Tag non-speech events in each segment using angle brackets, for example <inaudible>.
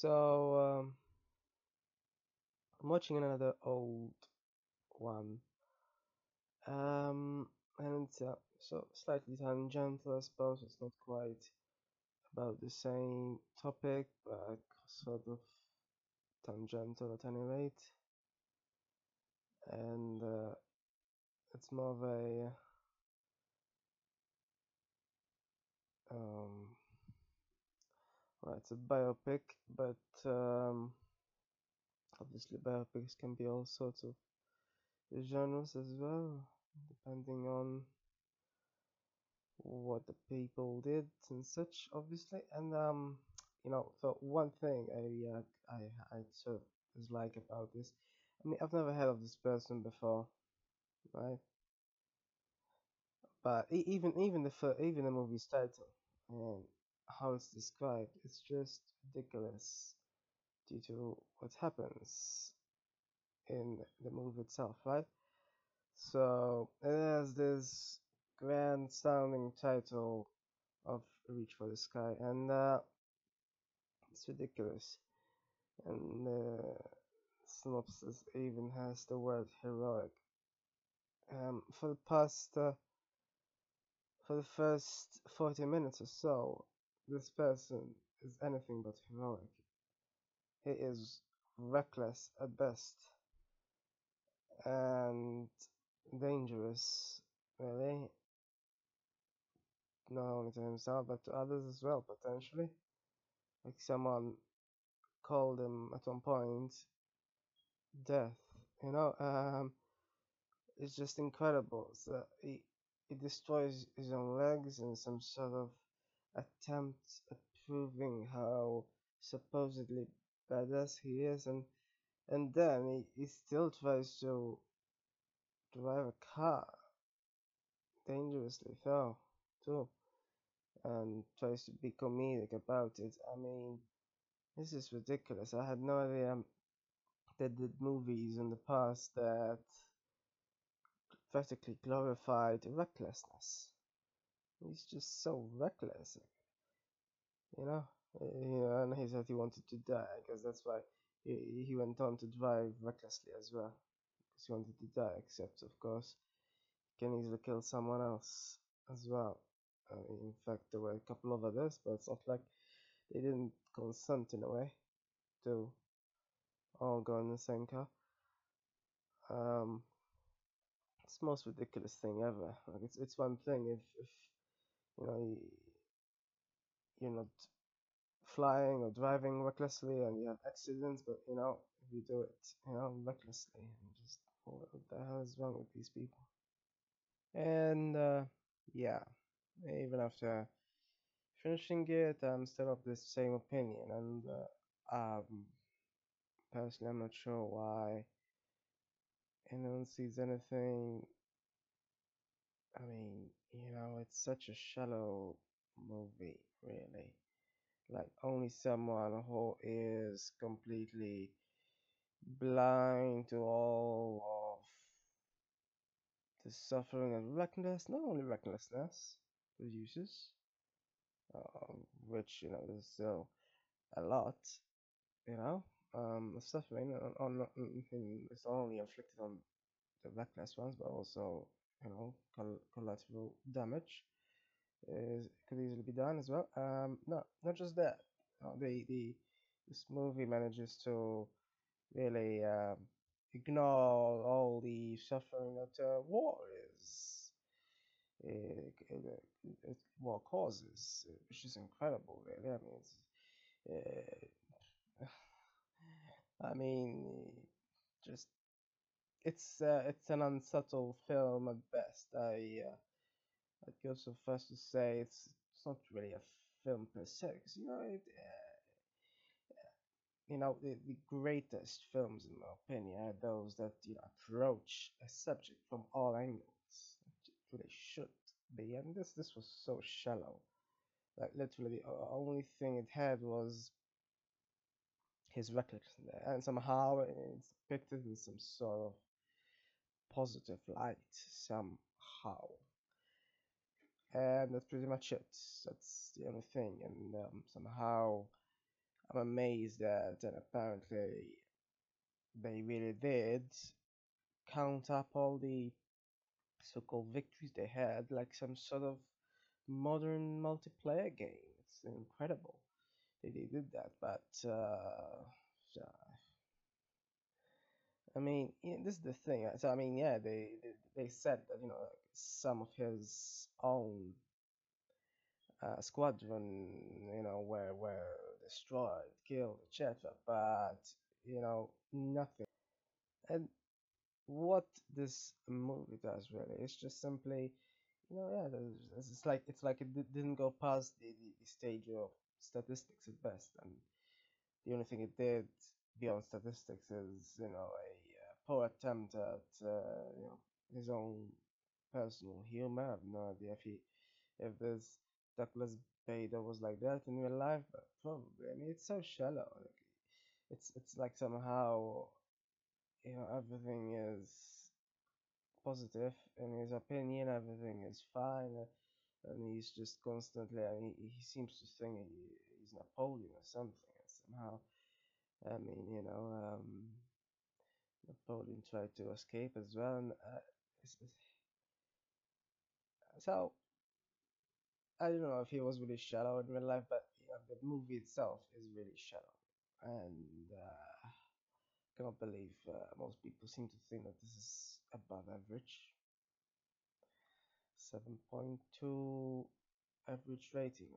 So, um, I'm watching another old one. Um, and uh, so slightly tangential, I suppose. It's not quite about the same topic, but sort of tangential at any rate. And uh, it's more of a um, well, it's a biopic, but um, obviously biopics can be all sorts of genres as well, depending on what the people did and such, obviously. And um, you know, so one thing I uh, I I sort of dislike about this, I mean, I've never heard of this person before, right? But even even the even the movie's title and how it's described, it's just ridiculous due to what happens in the movie itself, right? So it has this grand sounding title of Reach for the Sky, and uh, it's ridiculous. And the synopsis even has the word heroic. Um, for the past, uh, for the first 40 minutes or so, this person is anything but heroic. He is reckless at best and dangerous, really. Not only to himself, but to others as well, potentially. Like someone called him at one point death, you know? Um, it's just incredible. So he, he destroys his own legs in some sort of attempt at proving how supposedly badass he is, and and then he, he still tries to drive a car dangerously so too and tries to be comedic about it. I mean, this is ridiculous. I had no idea they did movies in the past that practically glorified recklessness. He's just so reckless, you know. You know, and he said he wanted to die because that's why he, he went on to drive recklessly as well because he wanted to die. Except, of course, he can easily kill someone else as well. Uh, in fact, there were a couple of others, but it's not like they didn't consent in a way to all go in the same car. Um, it's the most ridiculous thing ever. Like it's it's one thing if if you know you, you're not flying or driving recklessly and you have accidents, but you know if you do it, you know recklessly, and just what the hell is wrong with these people? And uh, yeah, even after finishing it, I'm still of the same opinion, and uh, um, personally, I'm not sure why anyone sees anything. I mean, you know, it's such a shallow movie, really. Like, only someone who is completely blind to all of the suffering and recklessness, not only recklessness, produces, uh, which, you know, is still a lot, you know, um, suffering on, on, on it's not only inflicted on the reckless ones, but also, you know, col- collateral damage is could easily be done as well. Um, no, not just that. Uh, the the this movie manages to really um, ignore all the suffering that uh, war is. Uh, uh, war causes, uh, which is incredible, really. I mean, uh, <sighs> I mean, just it's uh, it's an unsubtle film at best. I uh, I'd go so far as to say it's it's not really a film per se, 'cause, you know it, uh, you know the, the greatest films in my opinion are those that you know approach a subject from all angles. It really should be, and this this was so shallow. Like literally, the only thing it had was his recklessness, and somehow it's depicted in some sort of positive light somehow. And that's pretty much it. That's the only thing. And um, somehow I'm amazed that and apparently they really did count up all the so-called victories they had like some sort of modern multiplayer game. It's incredible. They, they did that, but uh, I mean, yeah, this is the thing. So I mean, yeah, they they, they said that you know like, some of his own uh, squadron, you know, were were destroyed, killed, etc. But you know, nothing. And what this movie does really is just simply, you know, yeah, there's- it's like it's like it di- didn't go past the, the, the stage of statistics at best, and the only thing it did beyond statistics is, you know, a uh, poor attempt at, uh, you know, his own personal humor. I have no idea if he, if this Douglas Bader was like that in real life, but probably. I mean, it's so shallow. Like, it's it's like somehow, you know, everything is positive in his opinion. Everything is fine, uh, and he's just constantly. I mean, he, seems to think he, he's Napoleon or something. And somehow, I mean, you know, um, Napoleon tried to escape as well, and uh, so I don't know if he was really shallow in real life, but you know, the movie itself is really shallow, and uh, cannot believe uh, most people seem to think that this is above average. 7.2 average rating.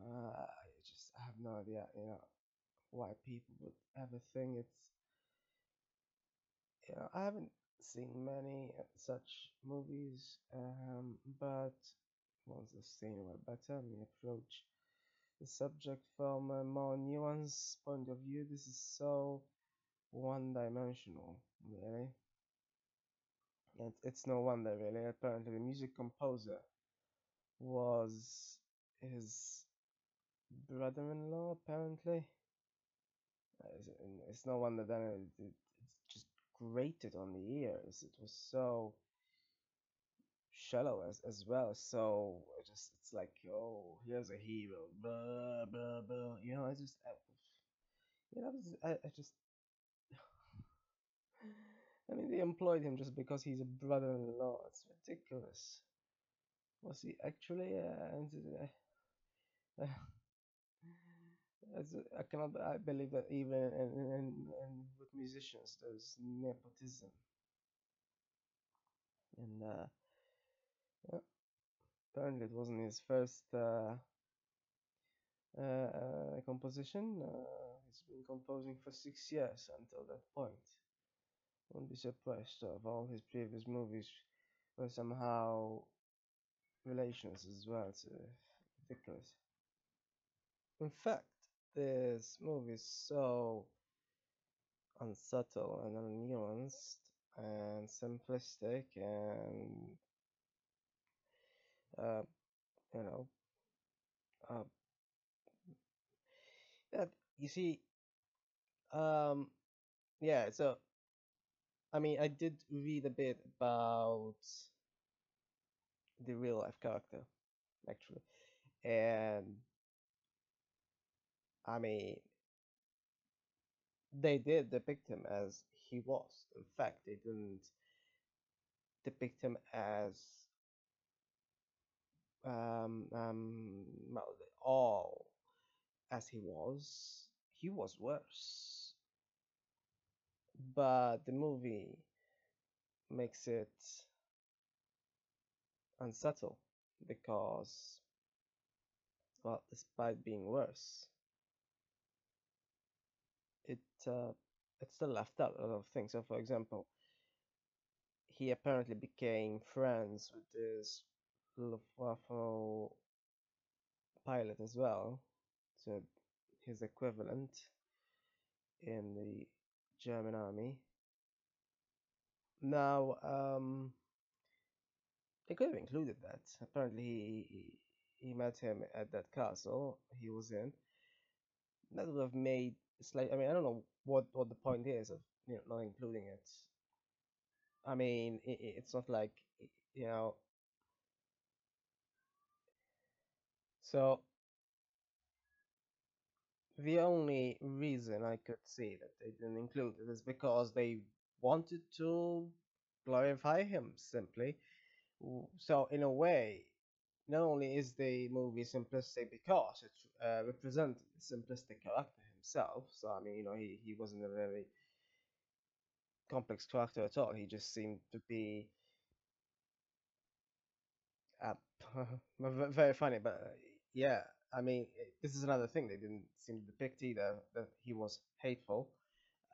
Uh, I just I have no idea, you know, why people would ever think it's. You know, I haven't seen many such movies, um, but once I've seen it, better. Me approach the subject from a more nuanced point of view. This is so one-dimensional, really. And it's no wonder, really. Apparently, the music composer was his brother-in-law apparently it's, no wonder that it, it, it's just grated on the ears. It was so shallow as, as well. So it just it's like oh here's a hero. Blah blah blah you know I just I, you know I, I just <sighs> I mean they employed him just because he's a brother-in-law. It's ridiculous. Was he actually uh, As I cannot I believe that even in, in, in with musicians there's nepotism and uh, yeah, apparently it wasn't his first uh, uh, uh, composition. Uh, he's been composing for six years until that point. Won't be surprised if all his previous movies were somehow relations as well. Ridiculous. In fact, this movie is so unsubtle and unnuanced and simplistic and uh, you know uh, that you see um yeah so i mean i did read a bit about the real life character actually and i mean they did depict him as he was. In fact they didn't depict him as um um all as he was he was worse. But the movie makes it unsubtle because well despite being worse uh, it still left out a lot of things so for example he apparently became friends with this Luftwaffe pilot as well so his equivalent in the German army now um They could have included that. Apparently, he, he he met him at that castle he was in. That would have made slight. I mean, I don't know what what the point is of you know not including it. I mean, i i- it's not like you know. So the only reason I could see that they didn't include it is because they wanted to glorify him simply. So in a way, not only is the movie simplistic because it uh, represents simplistic character himself. So I mean, you know, he he wasn't a very complex character at all. He just seemed to be uh, <laughs> very funny. But uh, yeah, I mean, this is another thing they didn't seem to depict either. That he was hateful.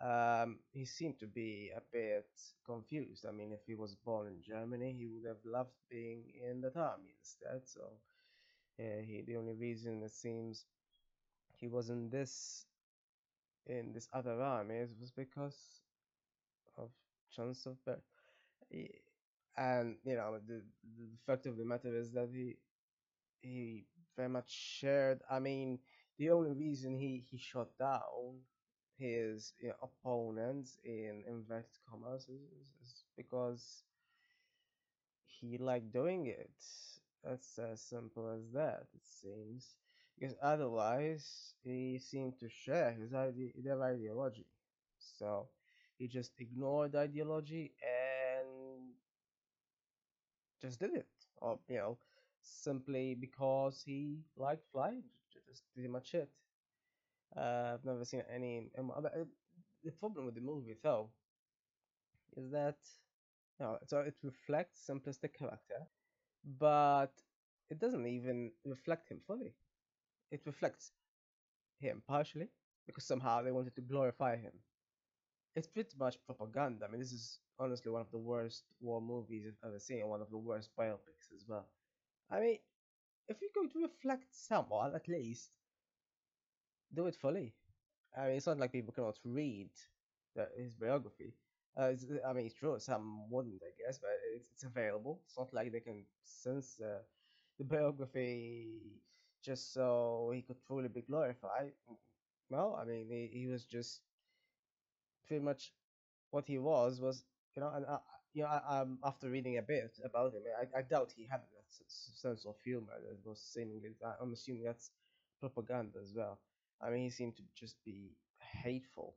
Um, he seemed to be a bit confused. I mean, if he was born in Germany, he would have loved being in the army instead. So uh, he the only reason it seems he was in this in this other army was because of chance of birth. He- And you know the the fact of the matter is that he he very much shared. I mean, the only reason he he shot down his you know, opponents in inverted commas is, is, is because he liked doing it. That's as simple as that, it seems. Because otherwise, he seemed to share his ide- their ideology. So he just ignored ideology and just did it. Or, you know, simply because he liked flying. Just pretty much it. Uh, I've never seen any. um, uh, The problem with the movie, though, is that you know, so it reflects simplistic character, but it doesn't even reflect him fully. It reflects him partially because somehow they wanted to glorify him. It's pretty much propaganda. I mean, this is honestly one of the worst war movies I've ever seen, and one of the worst biopics as well. I mean, if you're going to reflect someone, at least do it fully. I mean, it's not like people cannot read his biography. Uh, I mean, it's true, some wouldn't, I guess, but it's, it's available. It's not like they can censor the biography just so he could truly be glorified. Well, I mean, he, he was just pretty much what he was was you know, and uh, you know, I, um, after reading a bit about him, I, I doubt he had that sense of humor that was seemingly. I'm assuming that's propaganda as well. I mean, he seemed to just be hateful.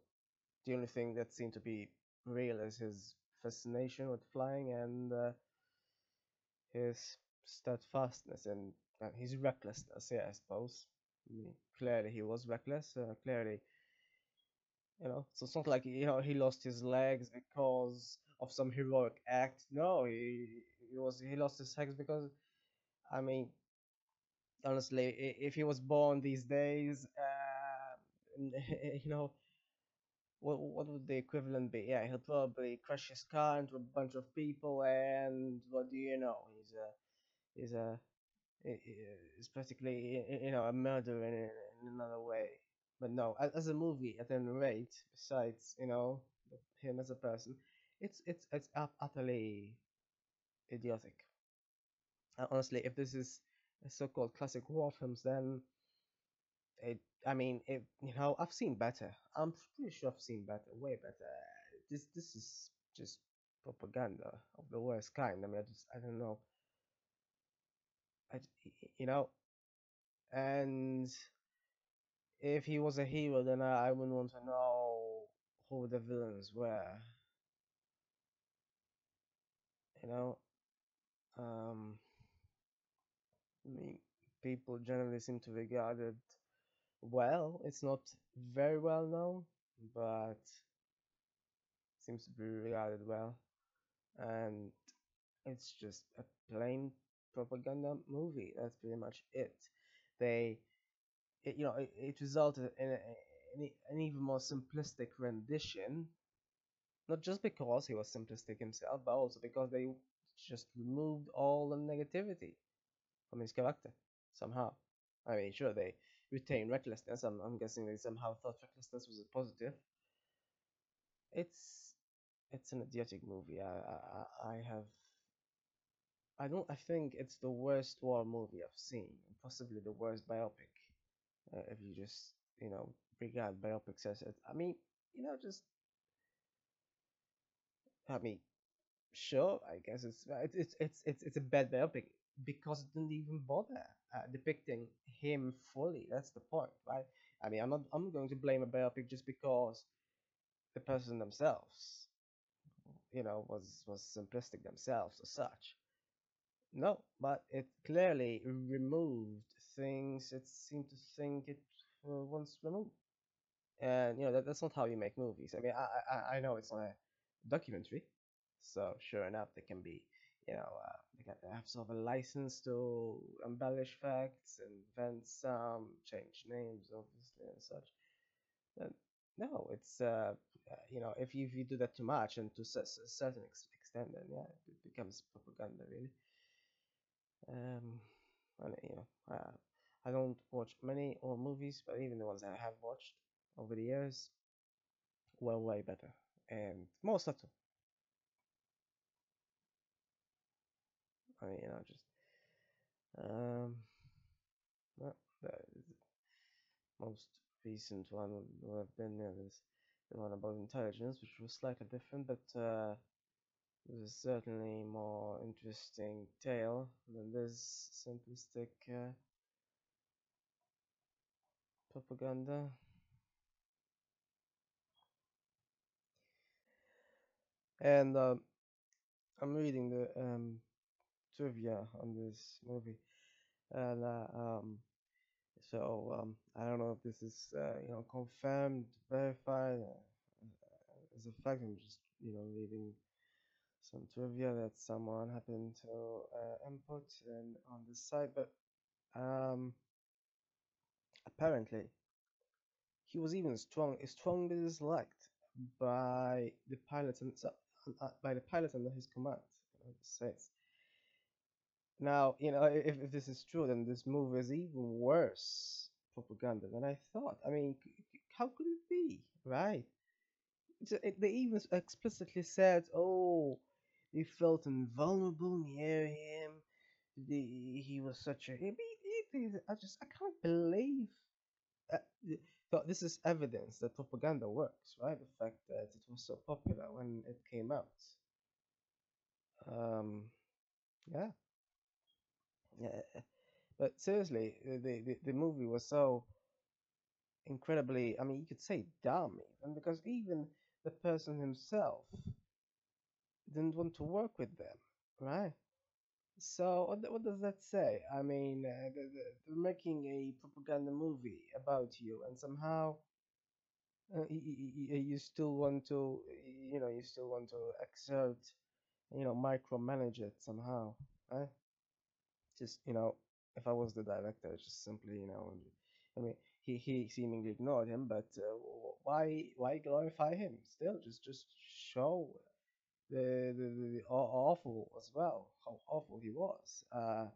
The only thing that seemed to be real is his fascination with flying and uh, his steadfastness and, and his recklessness. Yeah, I suppose. I mean, clearly he was reckless. Uh, clearly you know, so it's not like you know he lost his legs because of some heroic act. No, he he was he lost his legs because I mean, honestly, if he was born these days, uh, <laughs> you know, what what would the equivalent be? Yeah, he'll probably crash his car into a bunch of people, and what do you know? He's a he's a, he's practically you know a murderer in, in another way. But no, as, a movie, at any rate, besides you know him as a person, it's it's it's utterly idiotic. Uh, honestly, if this is so-called classic war films, then it. I mean, it. You know, I've seen better. I'm pretty sure I've seen better, way better. This this is just propaganda of the worst kind. I mean, I just I don't know. I you know, and if he was a hero, then I, I wouldn't want to know who the villains were. You know, um, I mean, people generally seem to regard it well. It's not very well known, but seems to be regarded well, and it's just a plain propaganda movie. That's pretty much it. They, it, you know, it, it resulted in a, e- an even more simplistic rendition Not just because he was simplistic himself, but also because they just removed all the negativity from his character somehow. I mean, sure, they retain recklessness. I'm, I'm guessing they somehow thought recklessness was a positive. It's it's an idiotic movie. I I, I have I don't I think it's the worst war movie I've seen, possibly the worst biopic. Uh, if you just you know regard biopics as it. I mean, you know, just I mean, Sure, I guess it's it's it's it's, it's a bad biopic because it didn't even bother uh, depicting him fully. That's the point, right? I mean, I'm not I'm going to blame a biopic just because the person themselves, you know, was was simplistic themselves as such. No, but it clearly removed things it seemed to think it uh, once removed. And you know that, that's not how you make movies. I mean, I, I I know it's not a documentary, so sure enough, they can be, you know, uh, they have sort of a license to embellish facts, invent some, change names, obviously, and such. And no, it's uh, uh, you know, if you if you do that too much and to a certain ex- extent, then yeah, it becomes propaganda, really. Um, and you know, uh, I don't watch many or movies, but even the ones that I have watched over the years, were way better and more subtle. I mean, know, just um, well, the most recent one have been know, this, the one about intelligence, which was slightly different, but uh, it was certainly more interesting tale than this simplistic uh, propaganda. And um, I'm reading the um, trivia on this movie, and uh, um, so um, I don't know if this is uh, you know confirmed, verified uh, as a fact. I'm just you know reading some trivia that someone happened to input and on the site, but um, apparently he was even strong, strongly disliked by the pilots and uh, by the pilot under his command. United States. Now, you know, if, if this is true, then this movie is even worse propaganda than I thought. I mean, how could it be, right? It, they even explicitly said, "Oh, they felt invulnerable near him. The, he was such a." It is- I just I can't believe. Uh, th- this is evidence that propaganda works, right? The fact that it was so popular when it came out. Um, yeah. But seriously, the, the the movie was so incredibly. I mean, you could say dumb, even because even the person himself didn't want to work with them, right? So what, what does that say? I mean, uh, the, the, they're making a propaganda movie about you, and somehow uh, you still want to, you know, you still want to exert, you know, micromanage it somehow, right? Just, you know, if I was the director, just simply, you know, I mean, he, he seemingly ignored him, but uh, why why glorify him? Still, just just show the, the, the, the awful as well, how awful he was. Uh,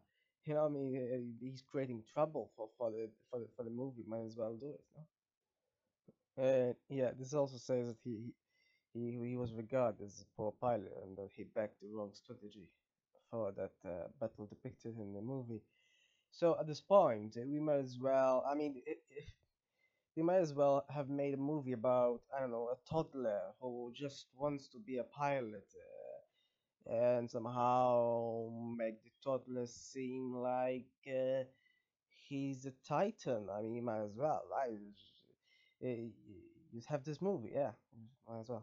you know, I mean, he's creating trouble for, for the for the for the movie. Might as well do it, no? Uh, yeah, this also says that he he he was regarded as a poor pilot and that he backed the wrong strategy for that uh, battle depicted in the movie. So at this point, uh, we might as well. I mean, i i they might as well have made a movie about I don't know a toddler who just wants to be a pilot. Uh, and somehow make the toddler seem like uh, he's a titan. I mean, you might as well, right? Uh, You have this movie, yeah, might as well.